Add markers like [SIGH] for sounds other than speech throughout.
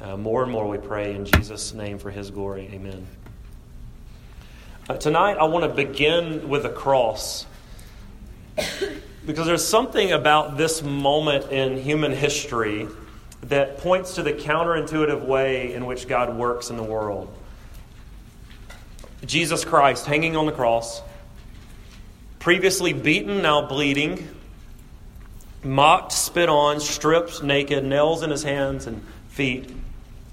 Uh, more and more we pray in Jesus' name for his glory. Amen. Uh, tonight, I want to begin with the cross because there's something about this moment in human history that points to the counterintuitive way in which God works in the world. Jesus Christ hanging on the cross, previously beaten, now bleeding, mocked, spit on, stripped naked, nails in his hands and feet,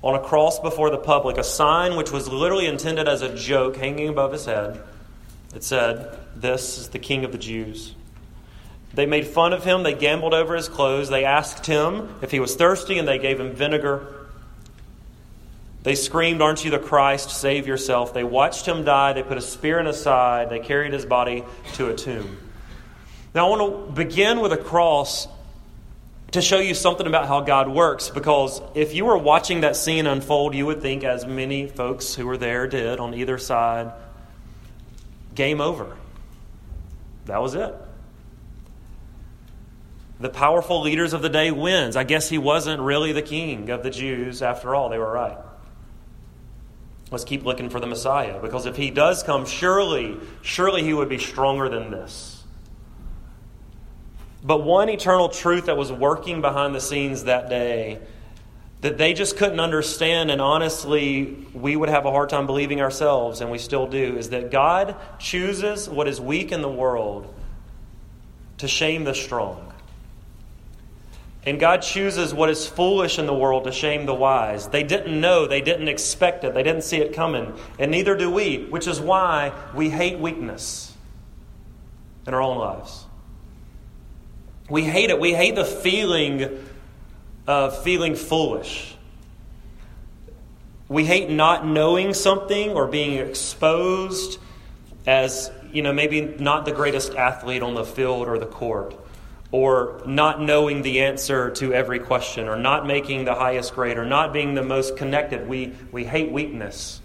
on a cross before the public, a sign which was literally intended as a joke hanging above his head. It said, This is the King of the Jews. They made fun of him. They gambled over his clothes. They asked him if he was thirsty, and they gave him vinegar. They screamed, Aren't you the Christ? Save yourself. They watched him die. They put a spear in his side. They carried his body to a tomb. Now, I want to begin with a cross to show you something about how God works because if you were watching that scene unfold, you would think, as many folks who were there did on either side, game over. That was it the powerful leaders of the day wins. I guess he wasn't really the king of the Jews after all. They were right. Let's keep looking for the Messiah because if he does come, surely, surely he would be stronger than this. But one eternal truth that was working behind the scenes that day that they just couldn't understand, and honestly, we would have a hard time believing ourselves, and we still do, is that God chooses what is weak in the world to shame the strong. And God chooses what is foolish in the world to shame the wise. They didn't know, they didn't expect it, they didn't see it coming, and neither do we, which is why we hate weakness in our own lives. We hate it. We hate the feeling of feeling foolish. We hate not knowing something or being exposed as, you know, maybe not the greatest athlete on the field or the court or not knowing the answer to every question, or not making the highest grade, or not being the most connected. We, we hate weakness.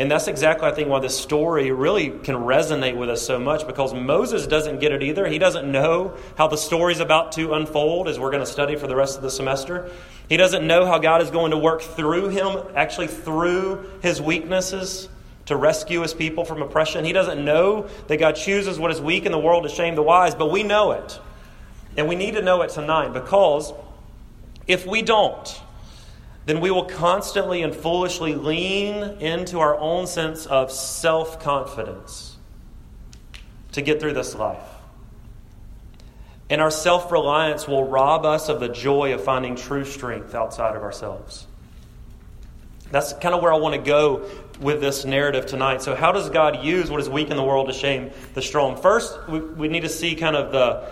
And that's exactly, I think, why this story really can resonate with us so much because Moses doesn't get it either. He doesn't know how the story's about to unfold, as we're going to study for the rest of the semester. He doesn't know how God is going to work through him, actually through his weaknesses to rescue his people from oppression. He doesn't know that God chooses what is weak in the world to shame the wise, but we know it. And we need to know it tonight because if we don't, then we will constantly and foolishly lean into our own sense of self confidence to get through this life. And our self reliance will rob us of the joy of finding true strength outside of ourselves. That's kind of where I want to go with this narrative tonight. So, how does God use what is weak in the world to shame the strong? First, we, we need to see kind of the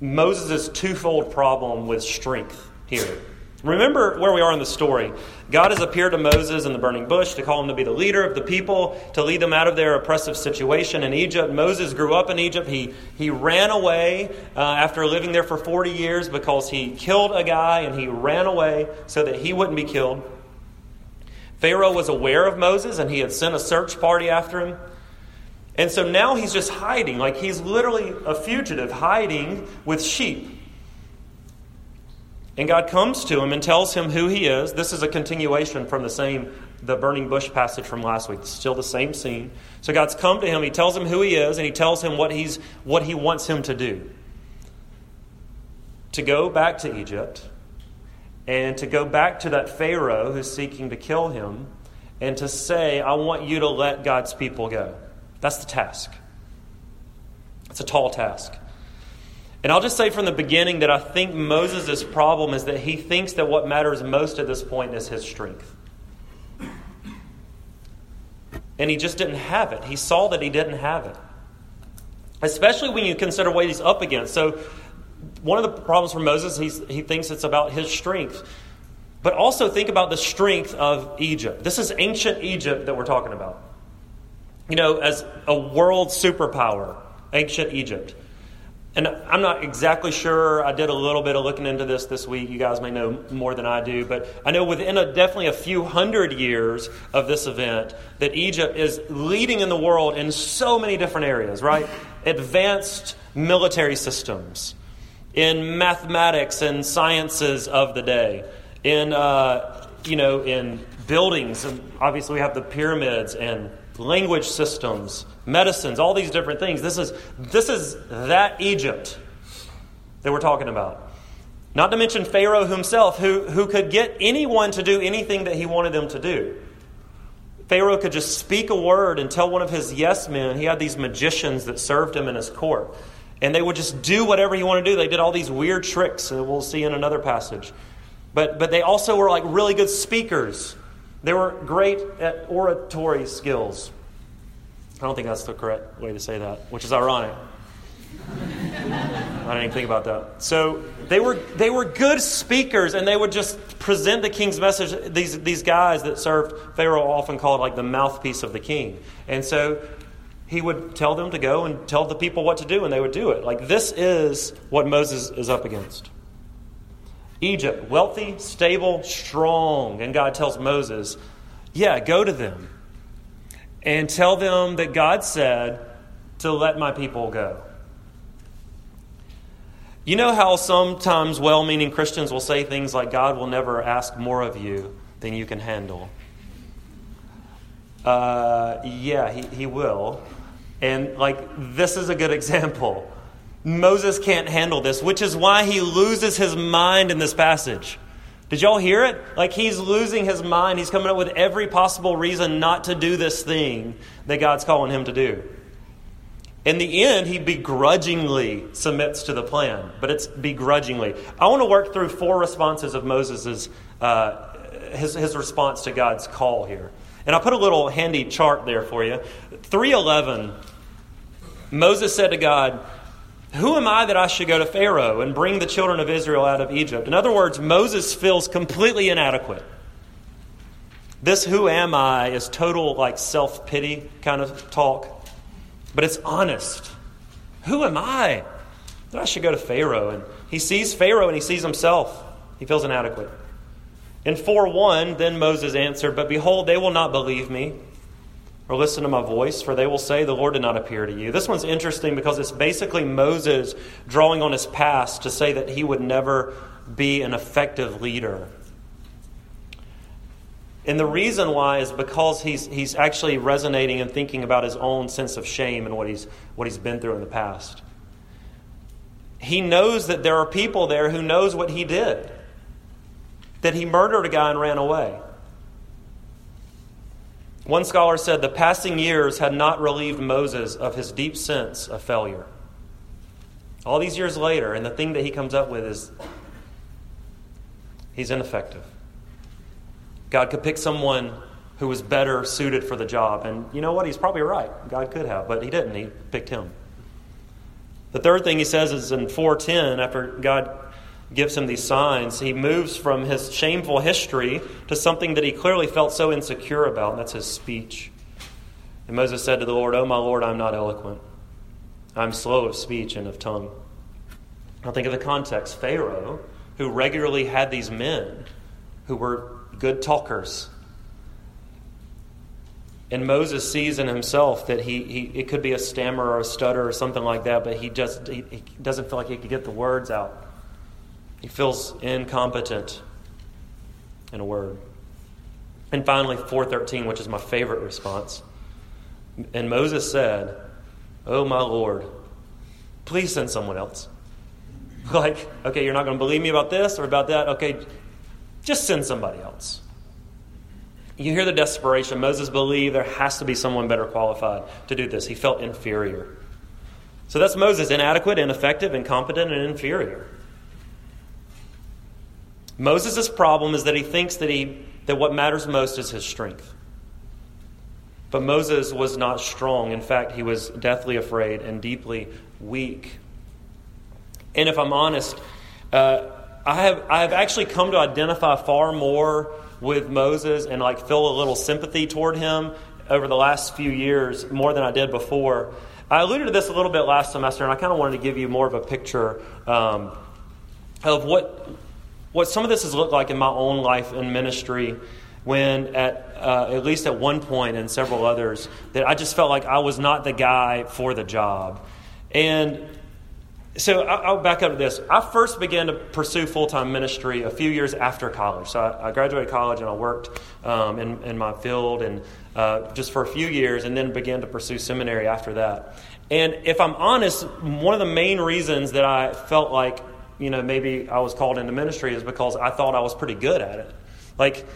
Moses' twofold problem with strength here. Remember where we are in the story. God has appeared to Moses in the burning bush to call him to be the leader of the people, to lead them out of their oppressive situation in Egypt. Moses grew up in Egypt. He, he ran away uh, after living there for 40 years because he killed a guy and he ran away so that he wouldn't be killed. Pharaoh was aware of Moses and he had sent a search party after him. And so now he's just hiding, like he's literally a fugitive hiding with sheep. And God comes to him and tells him who he is. This is a continuation from the same the burning bush passage from last week. It's still the same scene. So God's come to him, he tells him who he is, and he tells him what he's what he wants him to do. To go back to Egypt and to go back to that Pharaoh who's seeking to kill him and to say, I want you to let God's people go. That's the task. It's a tall task. And I'll just say from the beginning that I think Moses' problem is that he thinks that what matters most at this point is his strength. And he just didn't have it. He saw that he didn't have it. Especially when you consider what he's up against. So one of the problems for Moses, he's, he thinks it's about his strength. But also think about the strength of Egypt. This is ancient Egypt that we're talking about. You know, as a world superpower, ancient Egypt. And I'm not exactly sure. I did a little bit of looking into this this week. You guys may know more than I do. But I know within a, definitely a few hundred years of this event that Egypt is leading in the world in so many different areas, right? Advanced military systems in mathematics and sciences of the day, in, uh, you know, in buildings, and obviously we have the pyramids and language systems, medicines, all these different things. This is, this is that Egypt that we're talking about. Not to mention Pharaoh himself, who, who could get anyone to do anything that he wanted them to do. Pharaoh could just speak a word and tell one of his yes men. He had these magicians that served him in his court. And they would just do whatever he wanted to do. They did all these weird tricks that we'll see in another passage. But, but they also were like really good speakers. They were great at oratory skills. I don't think that's the correct way to say that, which is ironic. I didn't even think about that. So they were they were good speakers, and they would just present the king's message. These these guys that served Pharaoh often called like the mouthpiece of the king, and so he would tell them to go and tell the people what to do, and they would do it. Like this is what Moses is up against. Egypt, wealthy, stable, strong, and God tells Moses, "Yeah, go to them and tell them that God said to let my people go." You know how sometimes well meaning Christians will say things like, God will never ask more of you than you can handle? Uh, yeah, he, he will. And, like, this is a good [LAUGHS] example. Moses can't handle this, which is why he loses his mind in this passage. Did y'all hear it? Like he's losing his mind. He's coming up with every possible reason not to do this thing that God's calling him to do. In the end, he begrudgingly submits to the plan, but it's begrudgingly. I want to work through four responses of Moses' uh, his, his response to God's call here. And I'll put a little handy chart there for you. 311, Moses said to God, Who am I that I should go to Pharaoh and bring the children of Israel out of Egypt? In other words, Moses feels completely inadequate. This who am I is total like self pity kind of talk but it's honest. Who am I that I should go to Pharaoh? And he sees Pharaoh and he sees himself. He feels inadequate. In 4 1, then Moses answered, But behold, they will not believe me or listen to my voice, for they will say, The Lord did not appear to you. This one's interesting because it's basically Moses drawing on his past to say that he would never be an effective leader. And the reason why is because he's, he's actually resonating and thinking about his own sense of shame and what he's, what he's been through in the past. He knows that there are people there who knows what he did. That he murdered a guy and ran away. One scholar said the passing years had not relieved Moses of his deep sense of failure. All these years later, and the thing that he comes up with is he's ineffective. God could pick someone who was better suited for the job. And you know what? He's probably right. God could have, but he didn't. He picked him. The third thing he says is in 410, after God gives him these signs, he moves from his shameful history to something that he clearly felt so insecure about, and that's his speech. And Moses said to the Lord, Oh, my Lord, I'm not eloquent. I'm slow of speech and of tongue. Now think of the context. Pharaoh, who regularly had these men who were good talkers. And Moses sees in himself that he, he it could be a stammer or a stutter or something like that, but he just he, he doesn't feel like he could get the words out. He feels incompetent in a word. And finally, 413, which is my favorite response. And Moses said, Oh, my Lord, please send someone else. [LAUGHS] Like, okay, you're not going to believe me about this or about that. Okay, just send somebody else. You hear the desperation. Moses believed there has to be someone better qualified to do this. He felt inferior. So that's Moses inadequate, ineffective, incompetent, and inferior. Moses' problem is that he thinks that, he, that what matters most is his strength. But Moses was not strong. In fact, he was deathly afraid and deeply weak. And if I'm honest, uh, I have, I have actually come to identify far more with Moses and like feel a little sympathy toward him over the last few years more than I did before. I alluded to this a little bit last semester, and I kind of wanted to give you more of a picture um, of what what some of this has looked like in my own life and ministry. When at uh, at least at one point and several others, that I just felt like I was not the guy for the job, and so I'll back up to this. I first began to pursue full time ministry a few years after college. So I, graduated college and I worked um, in, in my field and uh, just for a few years, and then began to pursue seminary after that. And if I'm honest, one of the main reasons that I felt like you know maybe I was called into ministry is because I thought I was pretty good at it. Like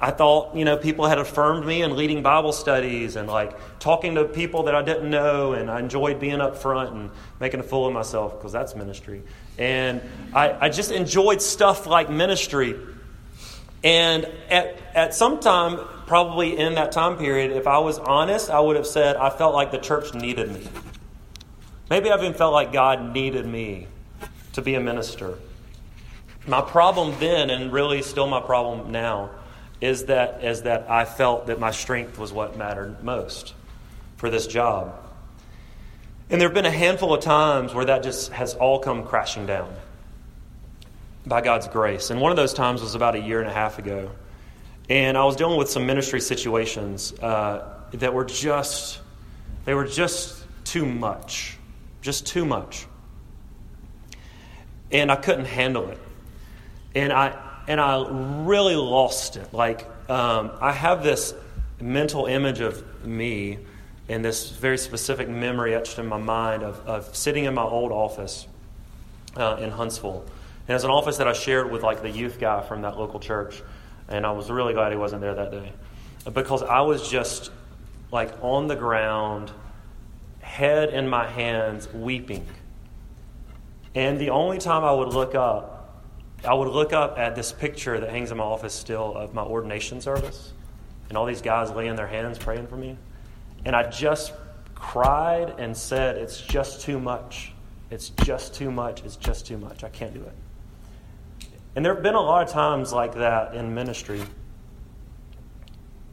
I thought, you know, people had affirmed me in leading Bible studies and like talking to people that I didn't know, and I enjoyed being up front and making a fool of myself because that's ministry. And I, I just enjoyed stuff like ministry. And at, at some time, probably in that time period, if I was honest, I would have said I felt like the church needed me. Maybe I even felt like God needed me to be a minister. My problem then, and really still my problem now, is that, is that I felt that my strength was what mattered most for this job. And there have been a handful of times where that just has all come crashing down by God's grace. And one of those times was about a year and a half ago. And I was dealing with some ministry situations uh, that were just, they were just too much. Just too much. And I couldn't handle it. And I, and I really lost it. Like, um, I have this mental image of me and this very specific memory etched in my mind of, of sitting in my old office uh, in Huntsville. And it's an office that I shared with like the youth guy from that local church. And I was really glad he wasn't there that day because I was just like on the ground, head in my hands, weeping. And the only time I would look up I would look up at this picture that hangs in my office still of my ordination service and all these guys laying their hands praying for me. And I just cried and said, It's just too much. It's just too much. It's just too much. I can't do it. And there have been a lot of times like that in ministry.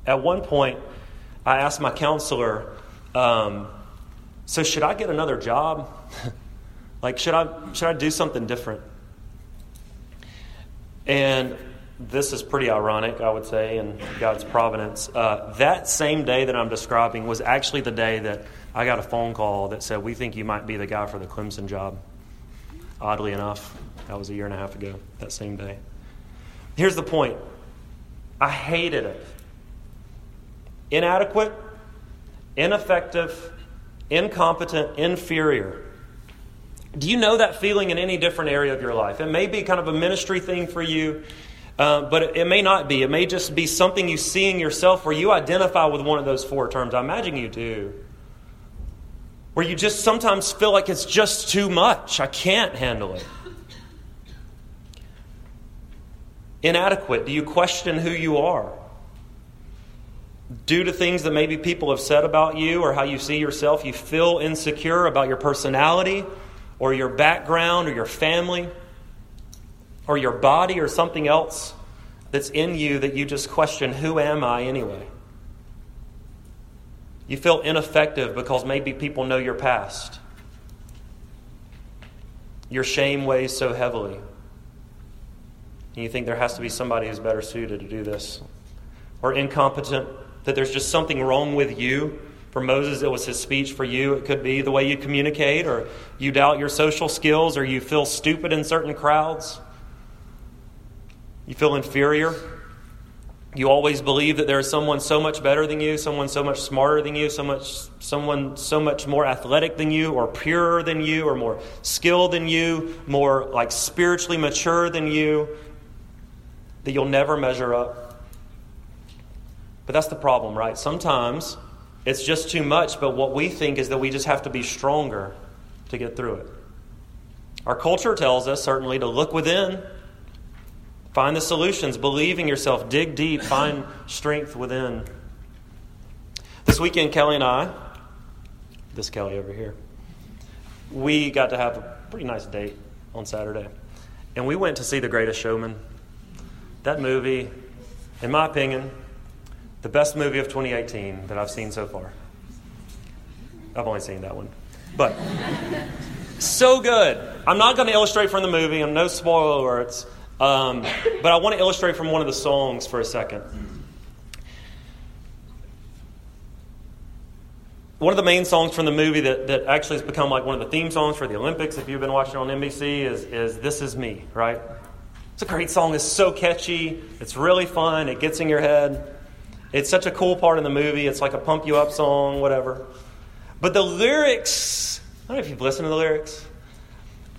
At one point, I asked my counselor, um, So should I get another job? [LAUGHS] like, should I, should I do something different? And this is pretty ironic, I would say, in God's providence. Uh, that same day that I'm describing was actually the day that I got a phone call that said, We think you might be the guy for the Clemson job. Oddly enough, that was a year and a half ago, that same day. Here's the point I hated it. Inadequate, ineffective, incompetent, inferior. Do you know that feeling in any different area of your life? It may be kind of a ministry thing for you, uh, but it, it, may not be. It may just be something you see in yourself where you identify with one of those four terms. I imagine you do. Where you just sometimes feel like it's just too much. I can't handle it. Inadequate. Do you question who you are? Due to things that maybe people have said about you or how you see yourself, you feel insecure about your personality or your background or your family or your body or something else that's in you that you just question who am I anyway? You feel ineffective because maybe people know your past. Your shame weighs so heavily. And you think there has to be somebody who's better suited to do this. Or incompetent, that there's just something wrong with you for Moses, it was his speech. For you, it could be the way you communicate, or you doubt your social skills, or you feel stupid in certain crowds. You feel inferior. You always believe that there is someone so much better than you, someone so much smarter than you, so much, someone so much more athletic than you, or purer than you, or more skilled than you, more like spiritually mature than you, that you'll never measure up. But that's the problem, right? Sometimes it's just too much, but what we think is that we just have to be stronger to get through it. Our culture tells us, certainly, to look within, find the solutions, believe in yourself, dig deep, find strength within. This weekend, Kelly and I, this Kelly over here, we got to have a pretty nice date on Saturday. And we went to see The Greatest Showman. That movie, in my opinion, the best movie of 2018 that I've seen so far. I've only seen that one. But so good. I'm not going to illustrate from the movie, I'm no spoiler alerts, um, but I want to illustrate from one of the songs for a second. one of the main songs from the movie that, that actually has become like one of the theme songs for the Olympics, if you've been watching on NBC, is, is This Is Me, right? It's a great song. It's so catchy. It's really fun. It gets in your head. It's such a cool part in the movie. It's like a pump you up song, whatever. But the lyrics, I don't know if you've listened to the lyrics,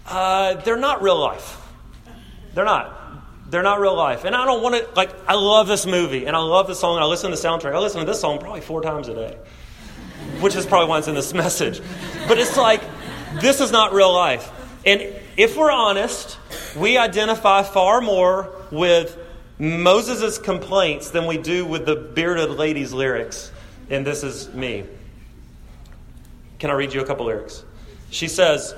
uh, they're not real life. They're not. They're not real life. And I don't want to, like, I love this movie and I love the song and I listen to the soundtrack. I listen to this song probably four times a day which is probably why it's in this [LAUGHS] message. But it's like, this is not real life. And if we're honest, we identify far more with Moses' complaints than we do with the bearded lady's lyrics. And this is me. Can I read you a couple lyrics? She says,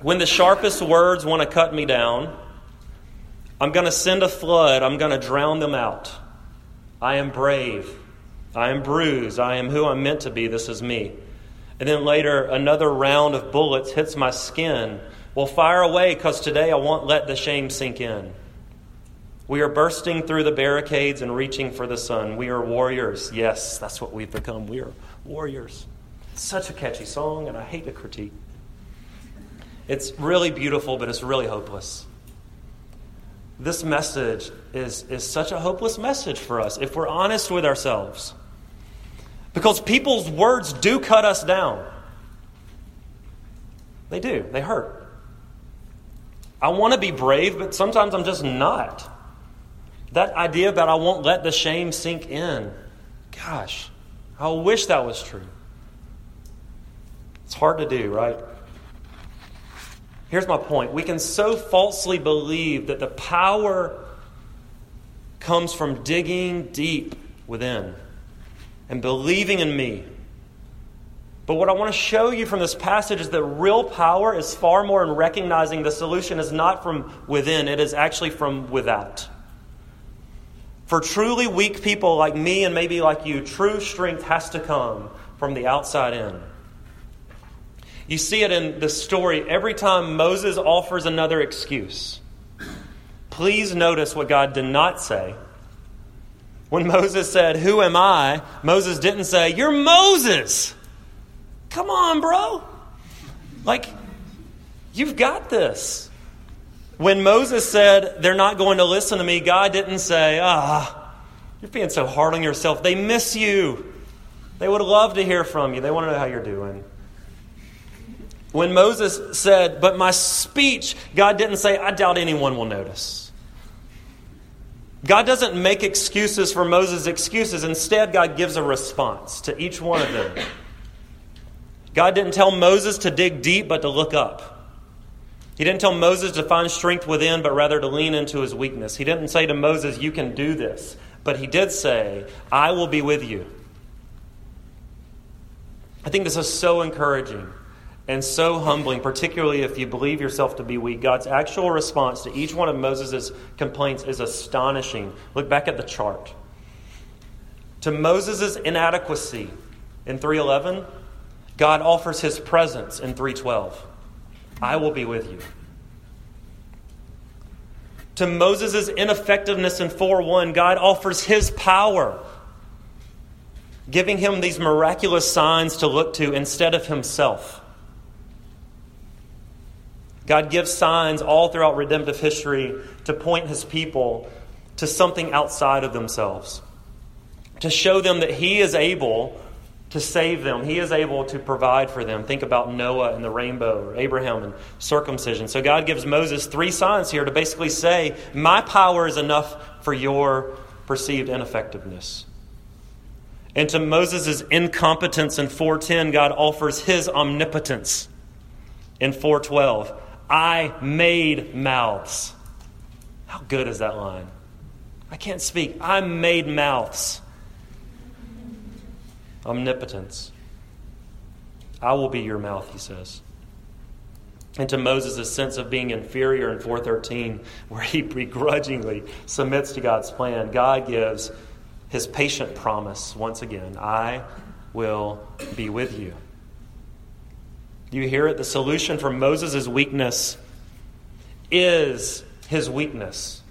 When the sharpest words want to cut me down, I'm going to send a flood, I'm going to drown them out. I am brave. I am bruised. I am who I'm meant to be. This is me. And then later, another round of bullets hits my skin. Well, fire away, because today I won't let the shame sink in. We are bursting through the barricades and reaching for the sun. We are warriors. Yes, that's what we've become. We are warriors. It's such a catchy song, and I hate the critique. It's really beautiful, but it's really hopeless this message is, is such a hopeless message for us if we're honest with ourselves. Because people's words do cut us down. They do, they hurt. I want to be brave, but sometimes I'm just not. That idea about I won't let the shame sink in. Gosh, I wish that was true. It's hard to do, right? Here's my point. We can so falsely believe that the power comes from digging deep within and believing in me. But what I want to show you from this passage is that real power is far more in recognizing the solution is not from within, it is actually from without. For truly weak people like me and maybe like you, true strength has to come from the outside in. You see it in the story every time Moses offers another excuse. Please notice what God did not say when Moses said, Who am I? Moses didn't say, You're Moses. Come on, bro. Like, you've got this. When Moses said, They're not going to listen to me, God didn't say, Ah, you're being so hard on yourself. They miss you. They would love to hear from you. They want to know how you're doing. When Moses said, But my speech, God didn't say, I doubt anyone will notice. God doesn't make excuses for Moses' excuses. Instead, God gives a response to each one of them. God didn't tell Moses to dig deep, but to look up. He didn't tell Moses to find strength within, but rather to lean into his weakness. He didn't say to Moses, You can do this. But he did say, I will be with you. I think this is so encouraging and so humbling, particularly if you believe yourself to be weak. God's actual response to each one of Moses' complaints is astonishing. Look back at the chart. To Moses' inadequacy in 311, God offers his presence in 312. I will be with you. To Moses' ineffectiveness in 4:1, God offers his power, giving him these miraculous signs to look to instead of himself. God gives signs all throughout redemptive history to point his people to something outside of themselves, to show them that he is able to save them. He is able to provide for them. Think about Noah and the rainbow, or Abraham and circumcision. So God gives Moses three signs here to basically say, My power is enough for your perceived ineffectiveness. And to Moses' incompetence in 410, God offers his omnipotence in 412. I made mouths. How good is that line? I can't speak. I made mouths. Omnipotence. I will be your mouth, he says. And to Moses' sense of being inferior in 413, where he [LAUGHS] begrudgingly submits to God's plan, God gives his patient promise once again I will be with you. You hear it? The solution for Moses' weakness is his weakness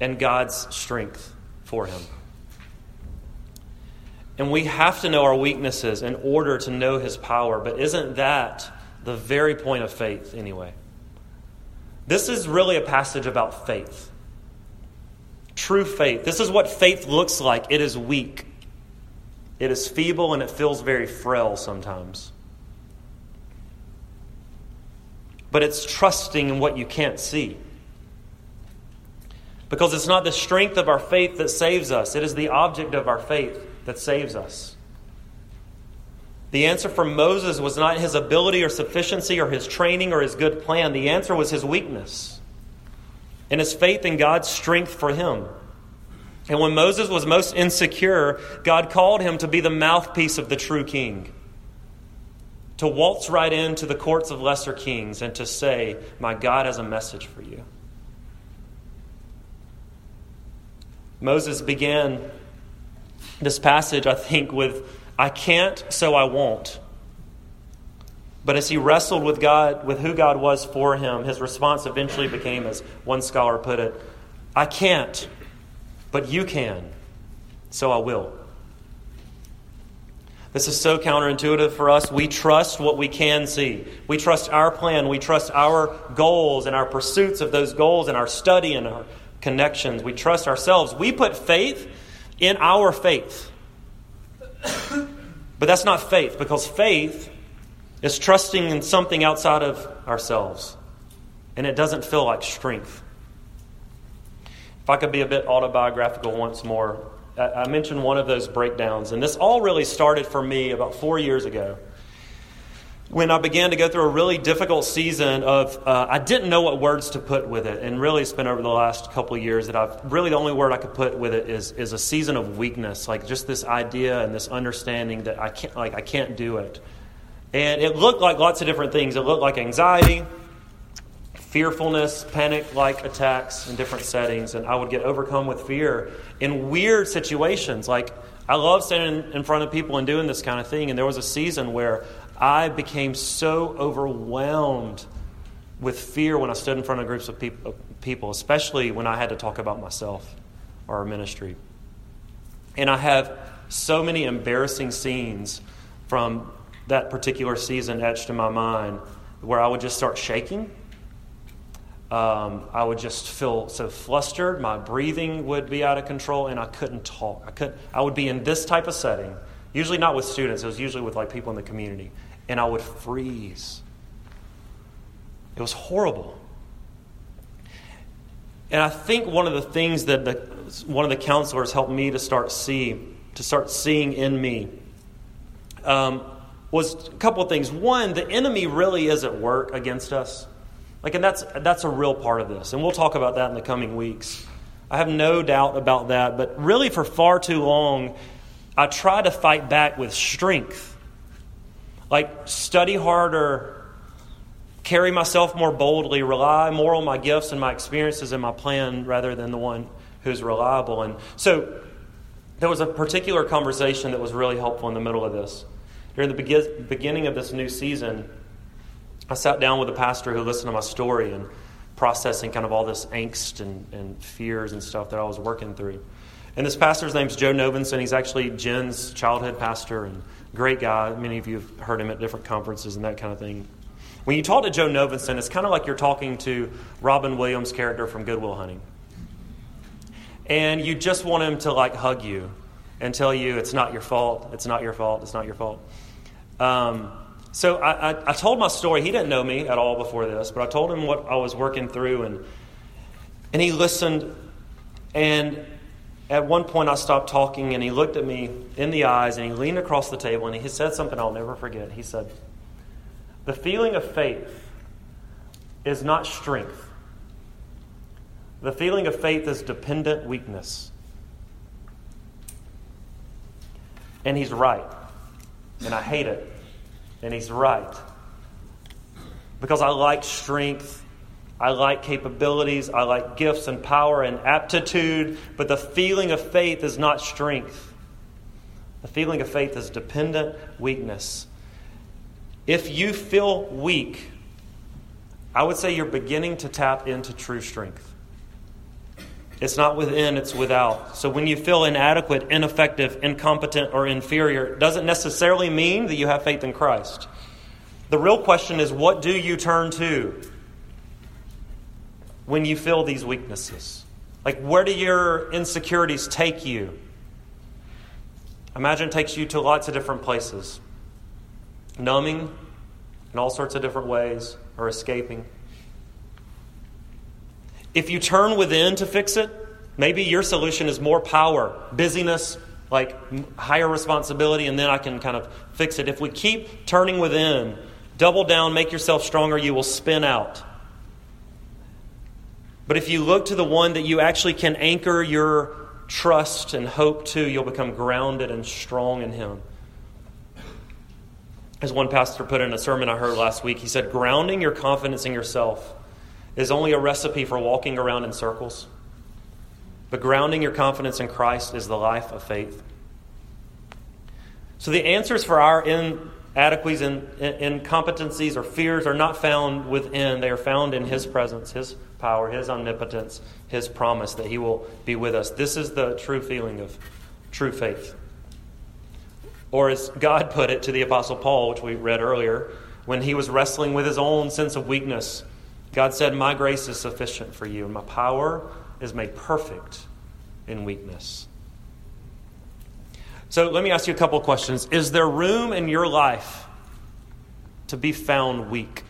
and God's strength for him. And we have to know our weaknesses in order to know His power. But isn't that the very point of faith, anyway? This is really a passage about faith. True faith. This is what faith looks like. It is weak, it is feeble, and it feels very frail sometimes. But it's trusting in what you can't see. Because it's not the strength of our faith that saves us, it is the object of our faith that saves us. The answer for Moses was not his ability or sufficiency or his training or his good plan. The answer was his weakness and his faith in God's strength for him. And when Moses was most insecure, God called him to be the mouthpiece of the true king, to waltz right into the courts of lesser kings and to say, My God has a message for you. Moses began this passage, I think, with I can't, so I won't. But as he wrestled with God, with who God was for him, his response eventually became, as one scholar put it, I can't, but you can, so I will. This is so counterintuitive for us. We trust what we can see. We trust our plan. We trust our goals and our pursuits of those goals and our study and our connections. We trust ourselves. We put faith in our faith. But that's not faith, because faith is trusting in something outside of ourselves. And it doesn't feel like strength. If I could be a bit autobiographical once more, I mentioned one of those breakdowns. And this all really started for me about four years ago when I began to go through a really difficult season of, uh, I didn't know what words to put with it. And really, it's been over the last couple years that I've really the only word I could put with it is, is a season of weakness, like just this idea and this understanding that I can't, like, I can't do it. And it looked like lots of different things. It looked like anxiety, fearfulness, panic like attacks in different settings. And I would get overcome with fear in weird situations. Like, I love standing in front of people and doing this kind of thing. And there was a season where I became so overwhelmed with fear when I stood in front of groups of people, especially when I had to talk about myself or our ministry. And I have so many embarrassing scenes from that particular season etched in my mind where I would just start shaking. Um, I would just feel so flustered. My breathing would be out of control, and I couldn't talk. I could. I would be in this type of setting, usually not with students. It was usually with like people in the community, and I would freeze. It was horrible. And I think one of the things that the, one of the counselors helped me to start see, to start seeing in me, um, was a couple of things. One, the enemy really is at work against us. Like, and that's that's a real part of this, and we'll talk about that in the coming weeks. I have no doubt about that. But really, for far too long, I try to fight back with strength like, study harder, carry myself more boldly, rely more on my gifts and my experiences and my plan rather than the one who's reliable. And so, there was a particular conversation that was really helpful in the middle of this. During the beginning of this new season, I sat down with a pastor who listened to my story and processing kind of all this angst and, and fears and stuff that I was working through. And this pastor's name's Joe Novenson. He's actually Jen's childhood pastor and great guy. Many of you have heard him at different conferences and that kind of thing. When you talk to Joe Novenson, it's kind of like you're talking to Robin Williams' character from Good Will Hunting. And you just want him to like hug you and tell you it's not your fault, it's not your fault, it's not your fault. Um, so I, I, I, told my story. He didn't know me at all before this, but I told him what I was working through, and and he listened. And at one point, I stopped talking and he looked at me in the eyes and he leaned across the table and he said something I'll never forget. He said, The feeling of faith is not strength, the feeling of faith is dependent weakness. And he's right. And I hate it. And he's right. Because I like strength I like capabilities, I like gifts and power and aptitude, but the feeling of faith is not strength. The feeling of faith is dependent weakness. If you feel weak, I would say you're beginning to tap into true strength. It's not within, it's without. So when you feel inadequate, ineffective, incompetent, or inferior, it doesn't necessarily mean that you have faith in Christ. The real question is what do you turn to when you feel these weaknesses? Like, where do your insecurities take you? Imagine it takes you to lots of different places numbing in all sorts of different ways, or escaping. If you turn within to fix it, maybe your solution is more power, busyness, like higher responsibility, and then I can kind of fix it. If we keep turning within, double down, make yourself stronger, you will spin out. But if you look to the one that you actually can anchor your trust and hope to, you'll become grounded and strong in Him. As one pastor put in a sermon I heard last week, he said, Grounding your confidence in yourself is only a recipe for walking around in circles. But grounding your confidence in Christ is the life of faith. So the answers for our inadequacies and incompetencies or fears are not found within, they are found in His presence, His power, His omnipotence, His promise that He will be with us. This is the true feeling of true faith. Or as God put it to the Apostle Paul, which we read earlier, when he was wrestling with his own sense of weakness, God said, My grace is sufficient for you, and my power is made perfect in weakness. So let me ask you a couple of questions. Is there room in your life to be found weak?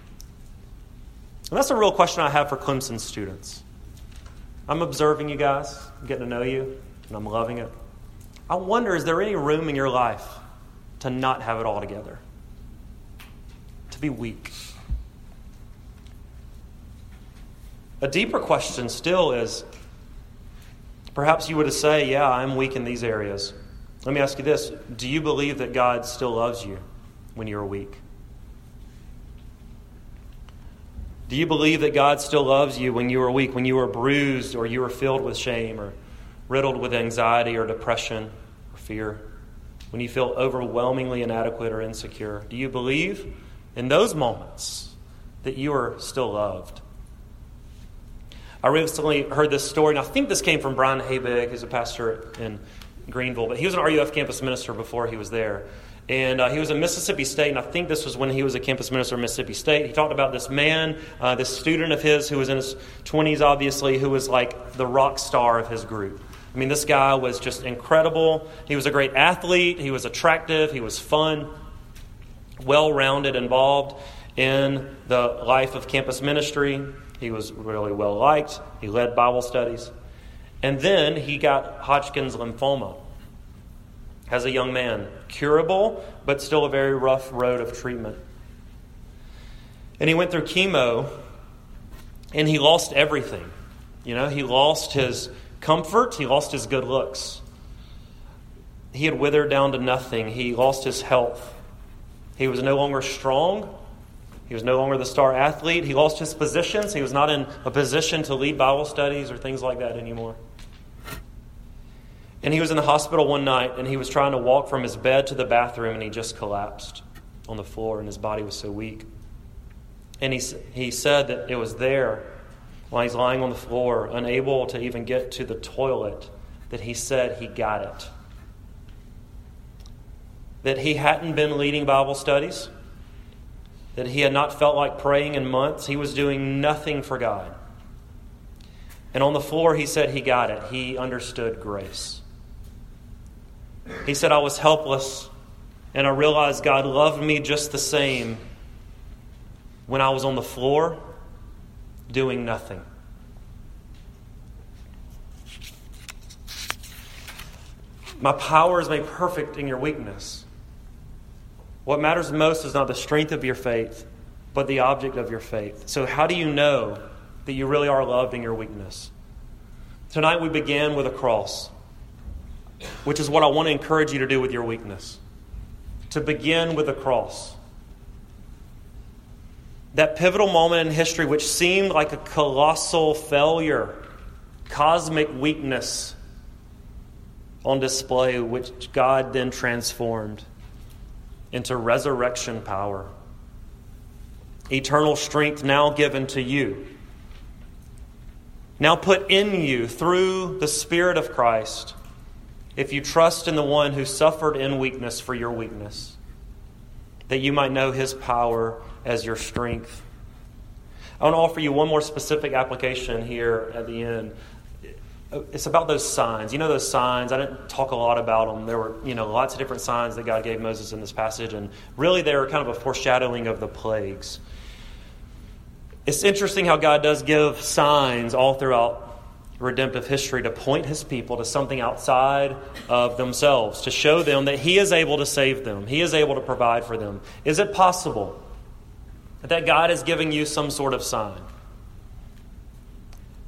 And that's a real question I have for Clemson students. I'm observing you guys, getting to know you, and I'm loving it. I wonder is there any room in your life to not have it all together? To be weak? A deeper question still is perhaps you would say, Yeah, I'm weak in these areas. Let me ask you this Do you believe that God still loves you when you're weak? Do you believe that God still loves you when you are weak, when you are bruised or you are filled with shame or riddled with anxiety or depression or fear? When you feel overwhelmingly inadequate or insecure? Do you believe in those moments that you are still loved? I recently heard this story, and I think this came from Brian Habig, who's a pastor in Greenville, but he was an RUF campus minister before he was there. And uh, he was in Mississippi State, and I think this was when he was a campus minister in Mississippi State. He talked about this man, uh, this student of his who was in his 20s, obviously, who was like the rock star of his group. I mean, this guy was just incredible. He was a great athlete, he was attractive, he was fun, well rounded, involved in the life of campus ministry. He was really well liked. He led Bible studies. And then he got Hodgkin's lymphoma as a young man. Curable, but still a very rough road of treatment. And he went through chemo and he lost everything. You know, he lost his comfort, he lost his good looks. He had withered down to nothing. He lost his health. He was no longer strong. He was no longer the star athlete. He lost his positions. He was not in a position to lead Bible studies or things like that anymore. And he was in the hospital one night and he was trying to walk from his bed to the bathroom and he just collapsed on the floor and his body was so weak. And he, he said that it was there while he's lying on the floor, unable to even get to the toilet, that he said he got it. That he hadn't been leading Bible studies that he had not felt like praying in months. He was doing nothing for God. And on the floor, he said he got it. He understood grace. He said, I was helpless, and I realized God loved me just the same when I was on the floor doing nothing. My power is made perfect in your weakness. What matters most is not the strength of your faith, but the object of your faith. So, how do you know that you really are loved in your weakness? Tonight we began with a cross, which is what I want to encourage you to do with your weakness. To begin with the cross. That pivotal moment in history, which seemed like a colossal failure, cosmic weakness on display, which God then transformed into resurrection power. Eternal strength now given to you. now put in you through the Spirit of Christ, if you trust in the one who suffered in weakness for your weakness, that you might know his power as your strength. I want to offer you one more specific application here at the end. It's about those signs. You know those signs. I didn't talk a lot about them. There were, you know, lots of different signs that God gave Moses in this passage, and really they were kind of a foreshadowing of the plagues. It's interesting how God does give signs all throughout redemptive history to point his people to something outside of themselves, to show them that he is able to save them, he is able to provide for them. Is it possible that God is giving you some sort of sign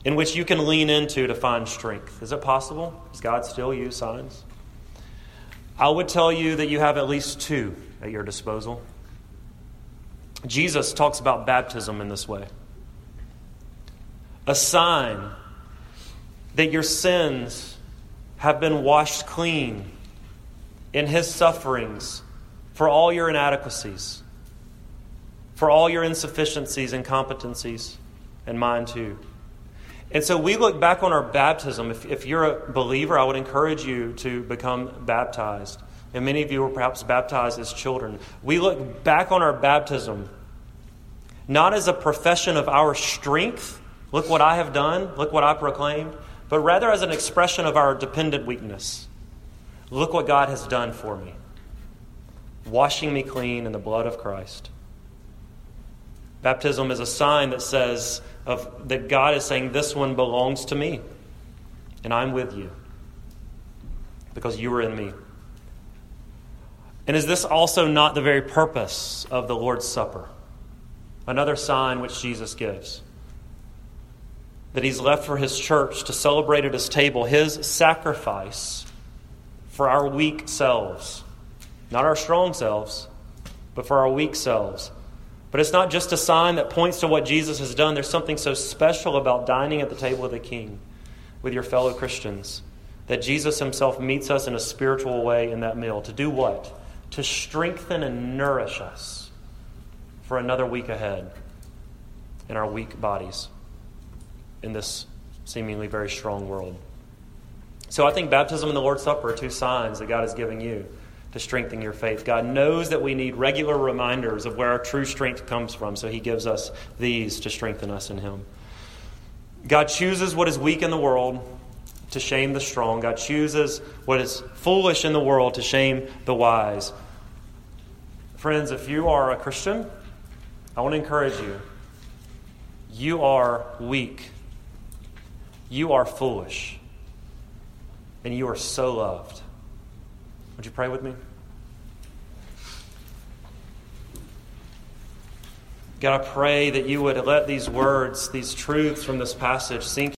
in which you can lean into to find strength? Is it possible? Does God still use signs? I would tell you that you have at least two at your disposal. Jesus talks about baptism in this way a sign that your sins have been washed clean in his sufferings for all your inadequacies, for all your insufficiencies and competencies, and mine too. And so we look back on our baptism. If, if you're a believer, I would encourage you to become baptized and many of you were perhaps baptized as children. We look back on our baptism not as a profession of our strength, look what I have done, look what I proclaimed, but rather as an expression of our dependent weakness. Look what God has done for me, washing me clean in the blood of Christ. Baptism is a sign that says of, that God is saying, This one belongs to me, and I'm with you because you are in me. And is this also not the very purpose of the Lord's Supper? Another sign which Jesus gives that he's left for his church to celebrate at his table his sacrifice for our weak selves. Not our strong selves, but for our weak selves. But it's not just a sign that points to what Jesus has done. There's something so special about dining at the table of the King with your fellow Christians that Jesus himself meets us in a spiritual way in that meal. To do what? to strengthen and nourish us for another week ahead in our weak bodies in this seemingly very strong world. So I think baptism and the Lord's Supper are two signs that God is giving you to strengthen your faith. God knows that we need regular reminders of where our true strength comes from, so He gives us these to strengthen us in Him. God chooses what is weak in the world to shame the strong. God chooses what is foolish in the world to shame the wise. Friends, if you are a Christian, I want to encourage you. You are weak. You are foolish. And you are so loved. Would you pray with me? God, I pray that you would let these words, these truths from this passage sink